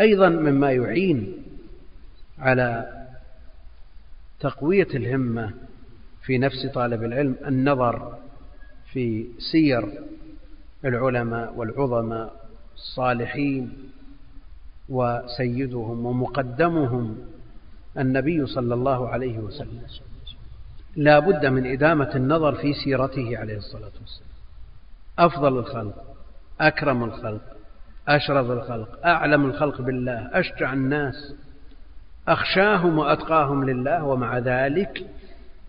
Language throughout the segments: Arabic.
أيضا مما يعين على تقوية الهمة في نفس طالب العلم النظر في سير العلماء والعظماء الصالحين وسيدهم ومقدمهم النبي صلى الله عليه وسلم. لا بد من إدامة النظر في سيرته عليه الصلاة والسلام. أفضل الخلق أكرم الخلق أشرف الخلق أعلم الخلق بالله أشجع الناس أخشاهم وأتقاهم لله ومع ذلك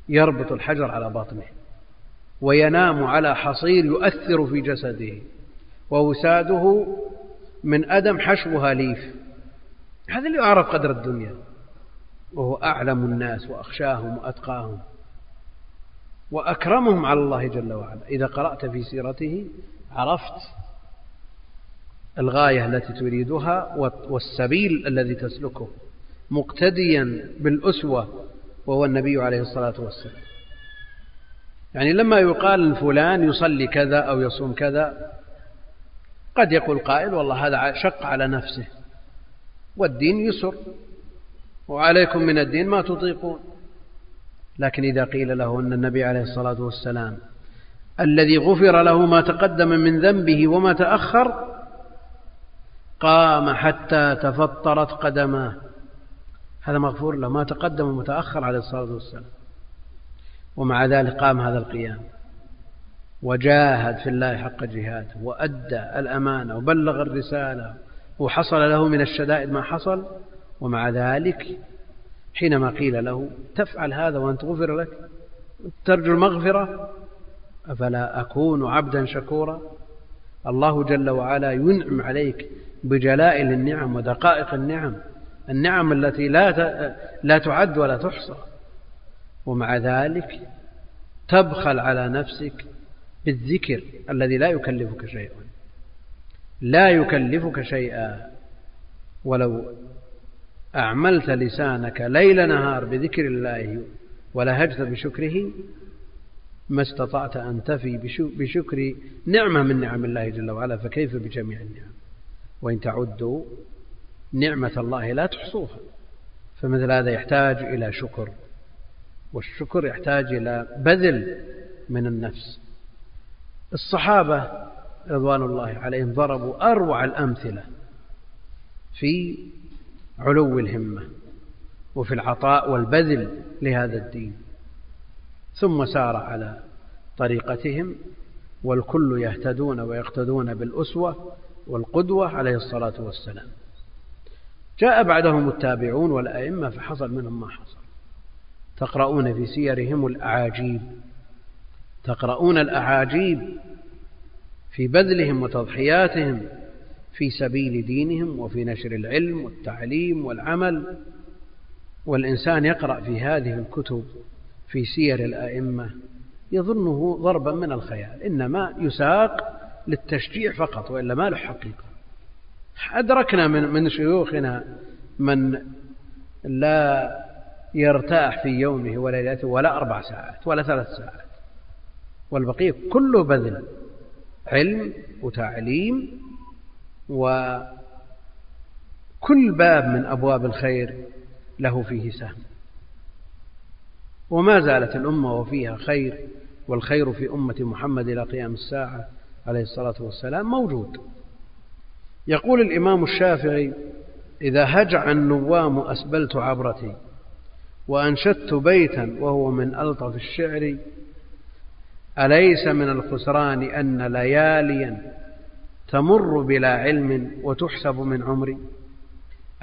يربط الحجر على بطنه وينام على حصير يؤثر في جسده ووساده من أدم حشوها ليف. هذا اللي يعرف قدر الدنيا وهو أعلم الناس وأخشاهم وأتقاهم وأكرمهم على الله جل وعلا. إذا قرأت في سيرته عرفت الغاية التي تريدها والسبيل الذي تسلكه مقتديا بالأسوة وهو النبي عليه الصلاة والسلام. يعني لما يقال فلان يصلي كذا أو يصوم كذا قد يقول قائل والله هذا شق على نفسه والدين يسر وعليكم من الدين ما تطيقون. لكن إذا قيل له أن النبي عليه الصلاة والسلام الذي غفر له ما تقدم من ذنبه وما تأخر قام حتى تفطرت قدماه. هذا مغفور له. ما تقدم ومتأخر عليه الصلاة والسلام. ومع ذلك قام هذا القيام. وجاهد في الله حق جهاده وأدى الأمانة. وبلغ الرسالة. وحصل له من الشدائد ما حصل. ومع ذلك حينما قيل له تفعل هذا وأنت غفر لك. ترجو المغفرة. أفلا أكون عبدا شكورا. الله جل وعلا ينعم عليك. بجلائل النعم ودقائق النعم. النعم التي لا لا تعد ولا تحصى. ومع ذلك تبخل على نفسك بالذكر الذي لا يكلفك شيئا. لا يكلفك شيئا. ولو أعملت لسانك ليل نهار بذكر الله ولهجت بشكره ما استطعت أن تفي بشكر نعمة من نعم الله جل وعلا فكيف بجميع النعم؟ وإن تعدوا نعمة الله لا تحصوها. فمثل هذا يحتاج إلى شكر والشكر يحتاج إلى بذل من النفس. الصحابة رضوان الله عليهم ضربوا أروع الأمثلة في علو الهمة وفي العطاء والبذل لهذا الدين. ثم سار على طريقتهم والكل يهتدون ويقتدون بالأسوة والقدوة عليه الصلاة والسلام. جاء بعدهم التابعون والأئمة فحصل منهم ما حصل. تقرؤون في سيرهم الأعاجيب. تقرؤون الأعاجيب في بذلهم وتضحياتهم في سبيل دينهم وفي نشر العلم والتعليم والعمل. والإنسان يقرأ في هذه الكتب في سير الأئمة يظنه ضربا من الخيال. إنما يساق للتشجيع فقط وإلا ما له حقيقة. أدركنا من من شيوخنا من لا يرتاح في يومه وليلته ولا أربع ساعات ولا ثلاث ساعات. والبقية كله بذل علم وتعليم وكل باب من أبواب الخير له فيه سهم. وما زالت الأمة وفيها خير والخير في أمة محمد إلى قيام الساعة. عليه الصلاة والسلام موجود. يقول الإمام الشافعي إذا هجع النوام أسبلت عبرتي وأنشدت بيتا وهو من ألطف الشعر أليس من الخسران أن لياليا تمر بلا علم وتحسب من عمري؟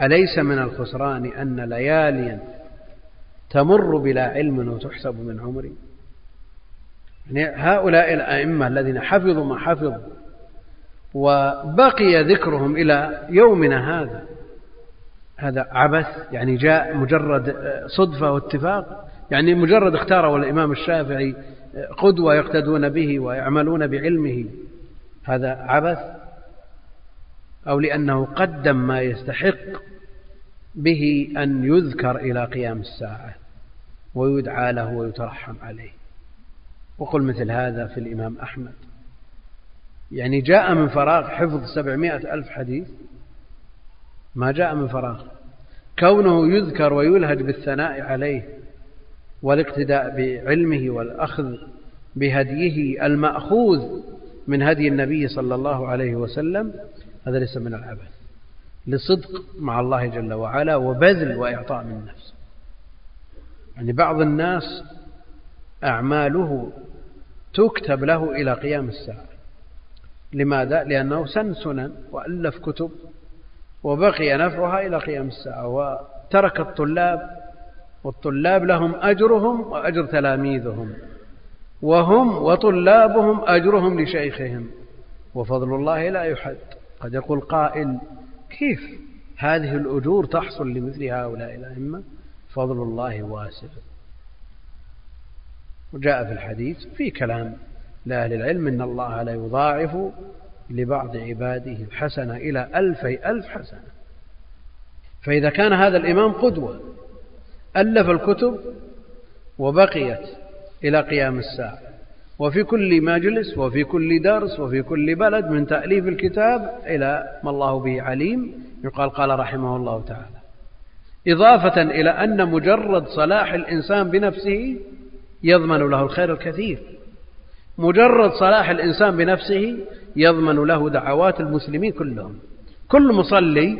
أليس من الخسران أن لياليا تمر بلا علم وتحسب من عمري؟ يعني هؤلاء الأئمة الذين حفظوا ما حفظوا وبقي ذكرهم إلى يومنا هذا. هذا عبث يعني جاء مجرد صدفة واتفاق. يعني مجرد اختاره الإمام الشافعي قدوة يقتدون به ويعملون بعلمه. هذا عبث أو لأنه قدم ما يستحق به أن يذكر إلى قيام الساعة ويدعى له ويترحم عليه. وقل مثل هذا في الإمام أحمد. يعني جاء من فراغ حفظ سبعمائة ألف حديث ما جاء من فراغ. كونه يذكر ويلهج بالثناء عليه والاقتداء بعلمه والأخذ بهديه المأخوذ من هدي النبي صلى الله عليه وسلم هذا ليس من العبث. لصدق مع الله جل وعلا وبذل وإعطاء من النفس يعني بعض الناس أعماله تكتب له إلى قيام الساعة. لماذا؟ لأنه سن سنن وألف كتب وبقي نفعها إلى قيام الساعة وترك الطلاب والطلاب لهم أجرهم وأجر تلاميذهم وهم وطلابهم أجرهم لشيخهم. وفضل الله لا يحد. قد يقول قائل كيف هذه الأجور تحصل لمثل هؤلاء الأئمة؟ فضل الله واسع. وجاء في الحديث في كلام لأهل العلم إن الله لا يضاعف لبعض عباده الحسنة إلى ألفي ألف حسنة. فإذا كان هذا الإمام قدوة ألف الكتب وبقيت إلى قيام الساعة. وفي كل مجلس وفي كل درس وفي كل بلد من تأليف الكتاب إلى ما الله به عليم يقال قال رحمه الله تعالى. إضافة إلى أن مجرد صلاح الإنسان بنفسه يضمن له الخير الكثير. مجرد صلاح الإنسان بنفسه يضمن له دعوات المسلمين كلهم. كل مصلي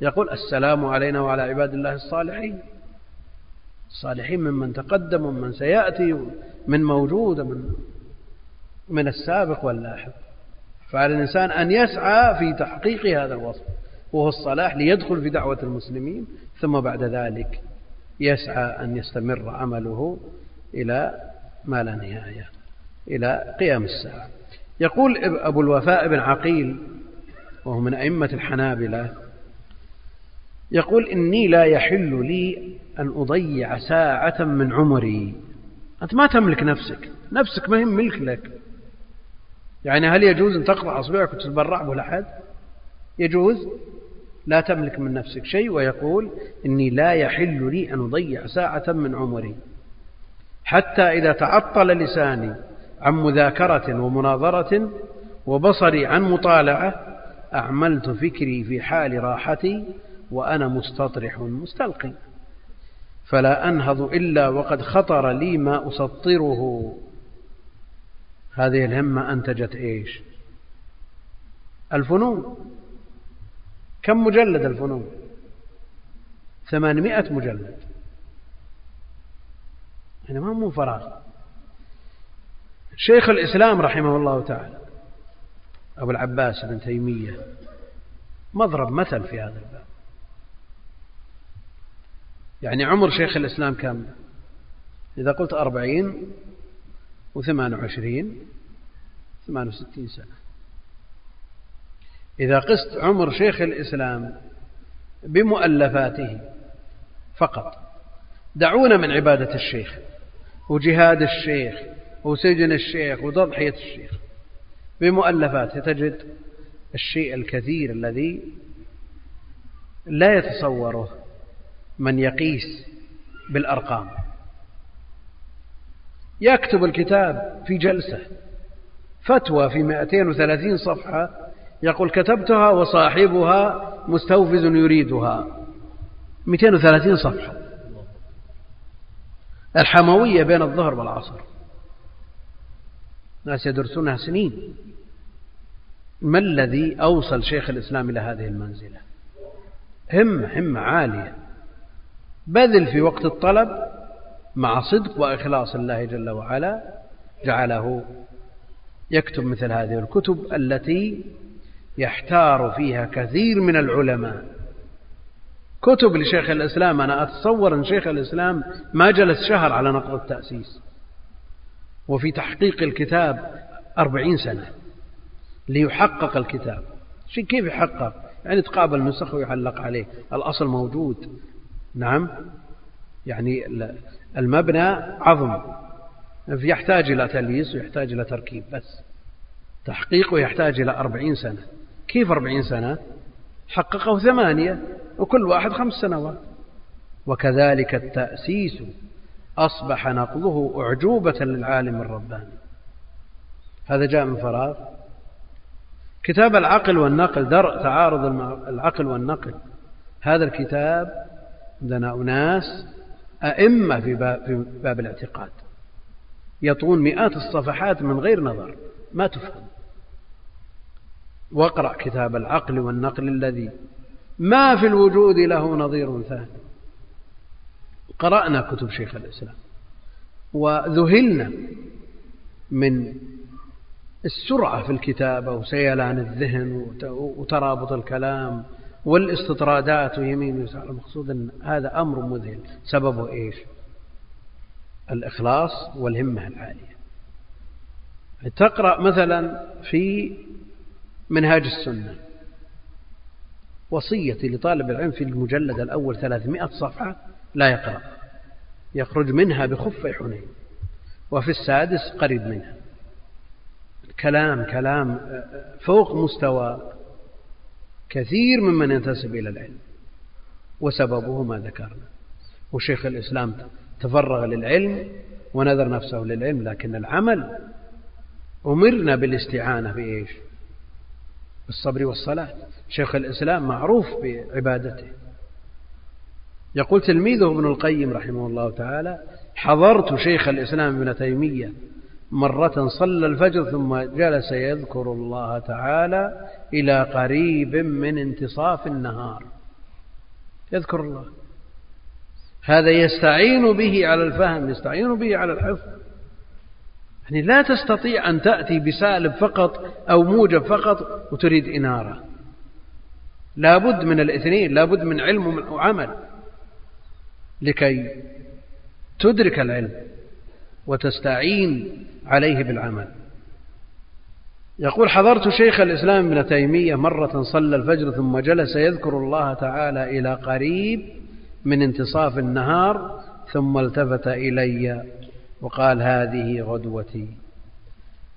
يقول السلام علينا وعلى عباد الله الصالحين. الصالحين ممن تقدم ومن سيأتي من موجود من من السابق واللاحق. فعلى الإنسان أن يسعى في تحقيق هذا الوصف. وهو الصلاح ليدخل في دعوة المسلمين. ثم بعد ذلك يسعى أن يستمر عمله إلى ما لا نهاية إلى قيام الساعة. يقول أبو الوفاء بن عقيل وهو من أئمة الحنابلة يقول إني لا يحل لي أن أضيع ساعة من عمري. أنت ما تملك نفسك نفسك ما هي ملك لك. يعني هل يجوز أن تقطع أصبعك وتتبرع به لأحد يجوز. لا تملك من نفسك شيء ويقول إني لا يحل لي أن أضيع ساعة من عمري. حتى إذا تعطل لساني عن مذاكرة ومناظرة وبصري عن مطالعة أعملت فكري في حال راحتي وأنا مستطرح مستلقي. فلا أنهض إلا وقد خطر لي ما أسطره. هذه الهمة أنتجت إيش؟ الفنون. كم مجلد الفنون؟ ثمانمائة مجلد. ما مو فراغ. شيخ الإسلام رحمه الله تعالى أبو العباس بن تيمية مضرب مثل في هذا الباب. يعني عمر شيخ الإسلام كم؟ إذا قلت أربعين وثمان وعشرين ثمان وستين سنة. إذا قست عمر شيخ الإسلام بمؤلفاته فقط دعونا من عبادة الشيخ. وجهاد الشيخ وسجن الشيخ وتضحية الشيخ. بمؤلفاته تجد الشيء الكثير الذي لا يتصوره من يقيس بالأرقام. يكتب الكتاب في جلسة فتوى في 230 صفحة يقول كتبتها وصاحبها مستوفز يريدها. 230 صفحة. الحموية بين الظهر والعصر. ناس يدرسونها سنين. ما الذي أوصل شيخ الإسلام إلى هذه المنزلة؟ همة همة عالية. بذل في وقت الطلب مع صدق وإخلاص الله جل وعلا جعله يكتب مثل هذه الكتب التي يحتار فيها كثير من العلماء. كتب لشيخ الإسلام. أنا أتصور أن شيخ الإسلام ما جلس شهر على نقض التأسيس. وفي تحقيق الكتاب أربعين سنة ليحقق الكتاب. شيء كيف يحقق؟ يعني تقابل نسخ ويعلق عليه. الأصل موجود. نعم؟ يعني المبنى عظم. يحتاج إلى تلييس ويحتاج إلى تركيب بس. تحقيقه يحتاج إلى أربعين سنة. كيف أربعين سنة؟ حققه ثمانية. وكل واحد خمس سنوات. وكذلك التأسيس أصبح نقضه أعجوبة للعالم الرباني. هذا جاء من فراغ. كتاب العقل والنقل درء تعارض العقل والنقل. هذا الكتاب عندنا أناس أئمة في باب, في باب الاعتقاد. يطون مئات الصفحات من غير نظر ما تفهم. واقرأ كتاب العقل والنقل الذي ما في الوجود له نظير ثاني. قرأنا كتب شيخ الإسلام وذهلنا من السرعة في الكتابة وسيلان الذهن وترابط الكلام والاستطرادات ويمين ويسار. المقصود أن هذا أمر مذهل. سببه إيش؟ الإخلاص والهمة العالية. تقرأ مثلا في منهاج السنة. وصيتي لطالب العلم في المجلد الأول ثلاثمائة صفحة لا يقرأ. يخرج منها بخف حنين. وفي السادس قريب منها. كلام كلام فوق مستوى كثير ممن ينتسب إلى العلم. وسببه ما ذكرنا. وشيخ الإسلام تفرغ للعلم ونذر نفسه للعلم لكن العمل أمرنا بالاستعانة بإيش؟ بالصبر والصلاة. شيخ الإسلام معروف بعبادته. يقول تلميذه ابن القيم رحمه الله تعالى حضرت شيخ الإسلام ابن تيمية مرة صلى الفجر ثم جلس يذكر الله تعالى إلى قريب من انتصاف النهار. يذكر الله. هذا يستعين به على الفهم يستعين به على الحفظ. يعني لا تستطيع أن تأتي بسالب فقط أو موجب فقط وتريد إنارة. لابد من الاثنين لابد من علم وعمل لكي تدرك العلم وتستعين عليه بالعمل. يقول حضرت شيخ الإسلام ابن تيمية مرة صلى الفجر ثم جلس يذكر الله تعالى إلى قريب من انتصاف النهار ثم التفت إلي وقال هذه غدوتي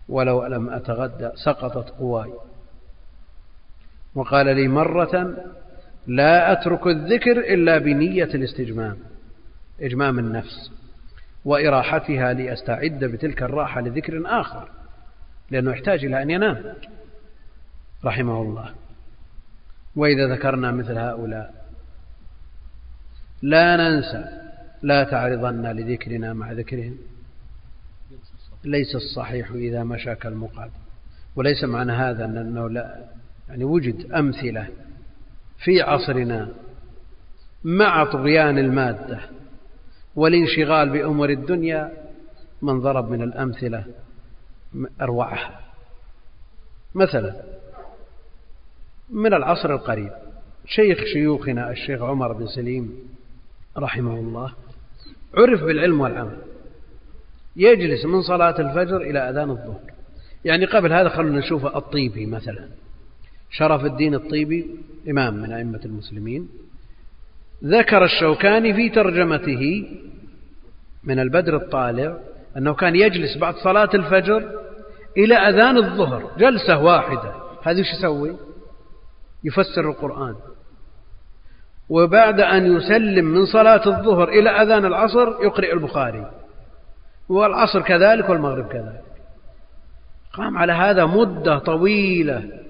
ولو لم أتغدى سقطت قواي. وقال لي مرة لا أترك الذكر إلا بنية الاستجمام إجمام النفس وإراحتها لأستعد بتلك الراحة لذكر آخر لأنه يحتاج إلى أن ينام رحمه الله. وإذا ذكرنا مثل هؤلاء لا ننسى لا تعرضن لذكرنا مع ذكرهم. ليس الصحيح إذا مشى كالمقعد وليس معنى هذا أنه لا يعني وجد أمثلة في عصرنا مع طغيان المادة والانشغال بأمور الدنيا من ضرب من الأمثلة أروعها. مثلا من العصر القريب شيخ شيوخنا الشيخ عمر بن سليم رحمه الله عرف بالعلم والعمل يجلس من صلاة الفجر إلى أذان الظهر. يعني قبل هذا خلونا نشوف الطيبي مثلا. شرف الدين الطيبي إمام من أئمة المسلمين. ذكر الشوكاني في ترجمته من البدر الطالع أنه كان يجلس بعد صلاة الفجر إلى أذان الظهر جلسة واحدة. هذه وش يسوي؟ يفسر القرآن. وبعد أن يسلم من صلاة الظهر إلى أذان العصر يقرئ البخاري. والعصر كذلك والمغرب كذلك. قام على هذا مدة طويلة.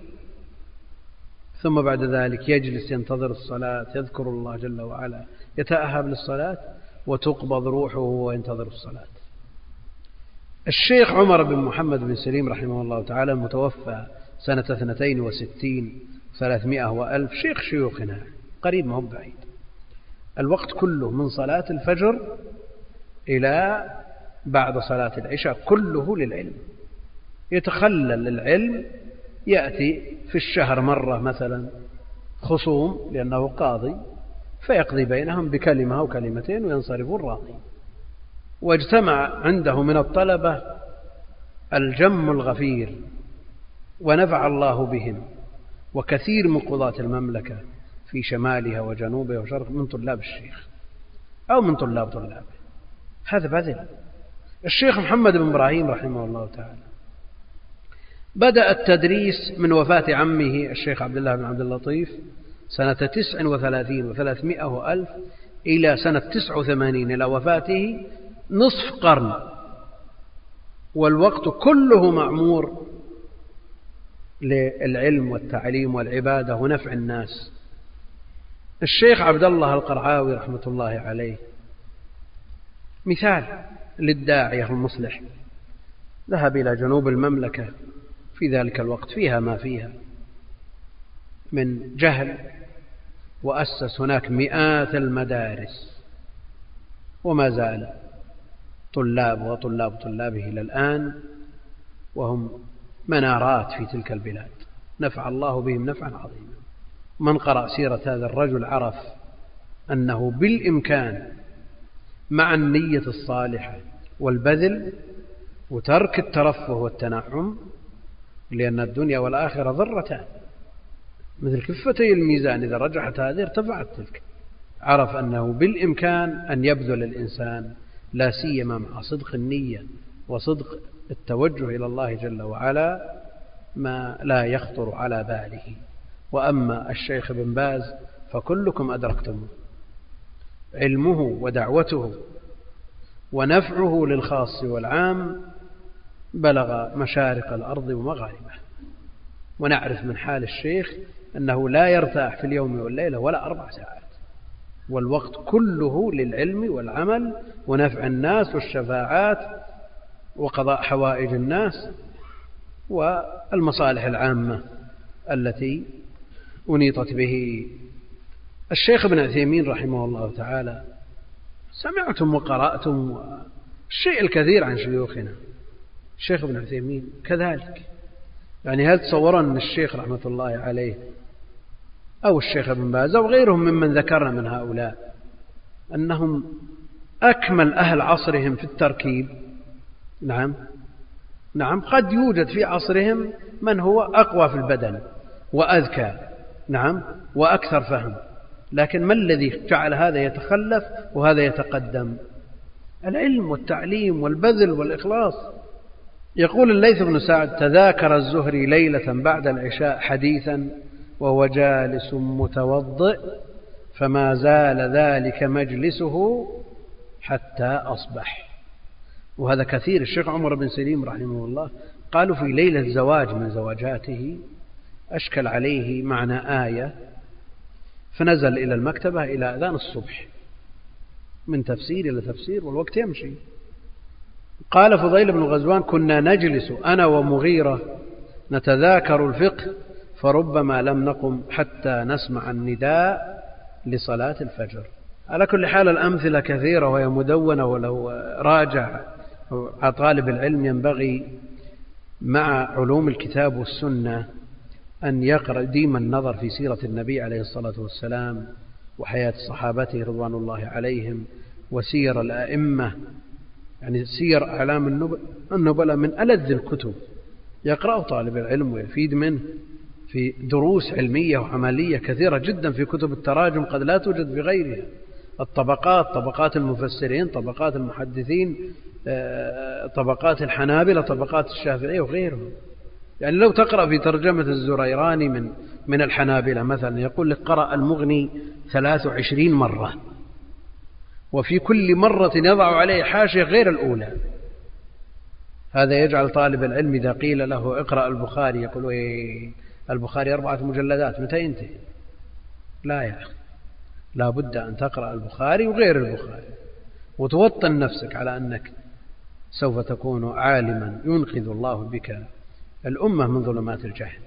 ثم بعد ذلك يجلس ينتظر الصلاة يذكر الله جل وعلا يتأهب للصلاة وتقبض روحه وينتظر الصلاة. الشيخ عمر بن محمد بن سليم رحمه الله تعالى المتوفى سنة اثنتين وستين ثلاثمائة وألف شيخ شيوخنا قريب ما هو بعيد. الوقت كله من صلاة الفجر إلى بعد صلاة العشاء كله للعلم. يتخلل العلم يأتي في الشهر مرة مثلا خصوم لأنه قاضي فيقضي بينهم بكلمة أو كلمتين وينصرف الراضي. واجتمع عنده من الطلبة الجم الغفير ونفع الله بهم وكثير من قضاة المملكة في شمالها وجنوبها وشرق من طلاب الشيخ أو من طلاب طلابه. هذا بذل. الشيخ محمد بن إبراهيم رحمه الله تعالى بدأ التدريس من وفاة عمه الشيخ عبد الله بن عبد اللطيف سنة تسع وثلاثين وثلاثمائة وألف إلى سنة تسع وثمانين إلى وفاته نصف قرن. والوقت كله معمور للعلم والتعليم والعبادة ونفع الناس. الشيخ عبد الله القرعاوي رحمة الله عليه مثال للداعية المصلح. ذهب إلى جنوب المملكة في ذلك الوقت فيها ما فيها. من جهل وأسس هناك مئات المدارس وما زال طلاب وطلاب طلابه إلى الآن وهم منارات في تلك البلاد. نفع الله بهم نفعا عظيما. من قرأ سيرة هذا الرجل عرف أنه بالإمكان مع النية الصالحة والبذل وترك الترفه والتنعم لأن الدنيا والآخرة ضرتان. مثل كفتي الميزان إذا رجحت هذه ارتفعت تلك. عرف أنه بالإمكان أن يبذل الإنسان لا سيما مع صدق النية وصدق التوجه إلى الله جل وعلا ما لا يخطر على باله. وأما الشيخ بن باز فكلكم أدركتموه. علمه ودعوته ونفعه للخاص والعام بلغ مشارق الأرض ومغاربها ونعرف من حال الشيخ أنه لا يرتاح في اليوم والليلة ولا أربع ساعات. والوقت كله للعلم والعمل ونفع الناس والشفاعات وقضاء حوائج الناس والمصالح العامة التي أنيطت به. الشيخ ابن عثيمين رحمه الله تعالى سمعتم وقرأتم الشيء الكثير عن شيوخنا. الشيخ ابن عثيمين كذلك. يعني هل تصورون أن الشيخ رحمة الله عليه أو الشيخ ابن باز أو غيرهم ممن ذكرنا من هؤلاء أنهم أكمل أهل عصرهم في التركيب؟ نعم. نعم قد يوجد في عصرهم من هو أقوى في البدن وأذكى. نعم وأكثر فهم. لكن ما الذي جعل هذا يتخلف وهذا يتقدم؟ العلم والتعليم والبذل والإخلاص. يقول الليث بن سعد تذاكر الزهري ليلة بعد العشاء حديثا وهو جالس متوضئ فما زال ذلك مجلسه حتى أصبح. وهذا كثير الشيخ عمر بن سليم رحمه الله قالوا في ليلة زواج من زواجاته أشكل عليه معنى آية فنزل إلى المكتبة إلى أذان الصبح من تفسير إلى تفسير والوقت يمشي. قال فضيل بن غزوان كنا نجلس أنا ومغيرة نتذاكر الفقه فربما لم نقم حتى نسمع النداء لصلاة الفجر. على كل حال الأمثلة كثيرة وهي مدونة ولو راجع. طالب العلم ينبغي مع علوم الكتاب والسنة أن يقرأ ديما النظر في سيرة النبي عليه الصلاة والسلام وحياة صحابته رضوان الله عليهم وسير الأئمة يعني سير أعلام النبلاء من ألذ الكتب. يقرأه طالب العلم ويفيد منه في دروس علمية وعملية كثيرة جدا في كتب التراجم قد لا توجد في غيرها الطبقات طبقات المفسرين طبقات المحدثين آه، طبقات الحنابلة طبقات الشافعية وغيرهم. يعني لو تقرأ في ترجمة الزريراني من من الحنابلة مثلا يقول لك قرأ المغني 23 مرة. وفي كل مرة يضع عليه حاشية غير الأولى. هذا يجعل طالب العلم إذا قيل له اقرأ البخاري يقول إيه البخاري أربعة مجلدات متى ينتهي؟ لا يا أخي. لا بد أن تقرأ البخاري وغير البخاري. وتوطن نفسك على أنك سوف تكون عالما ينقذ الله بك الأمة من ظلمات الجهل.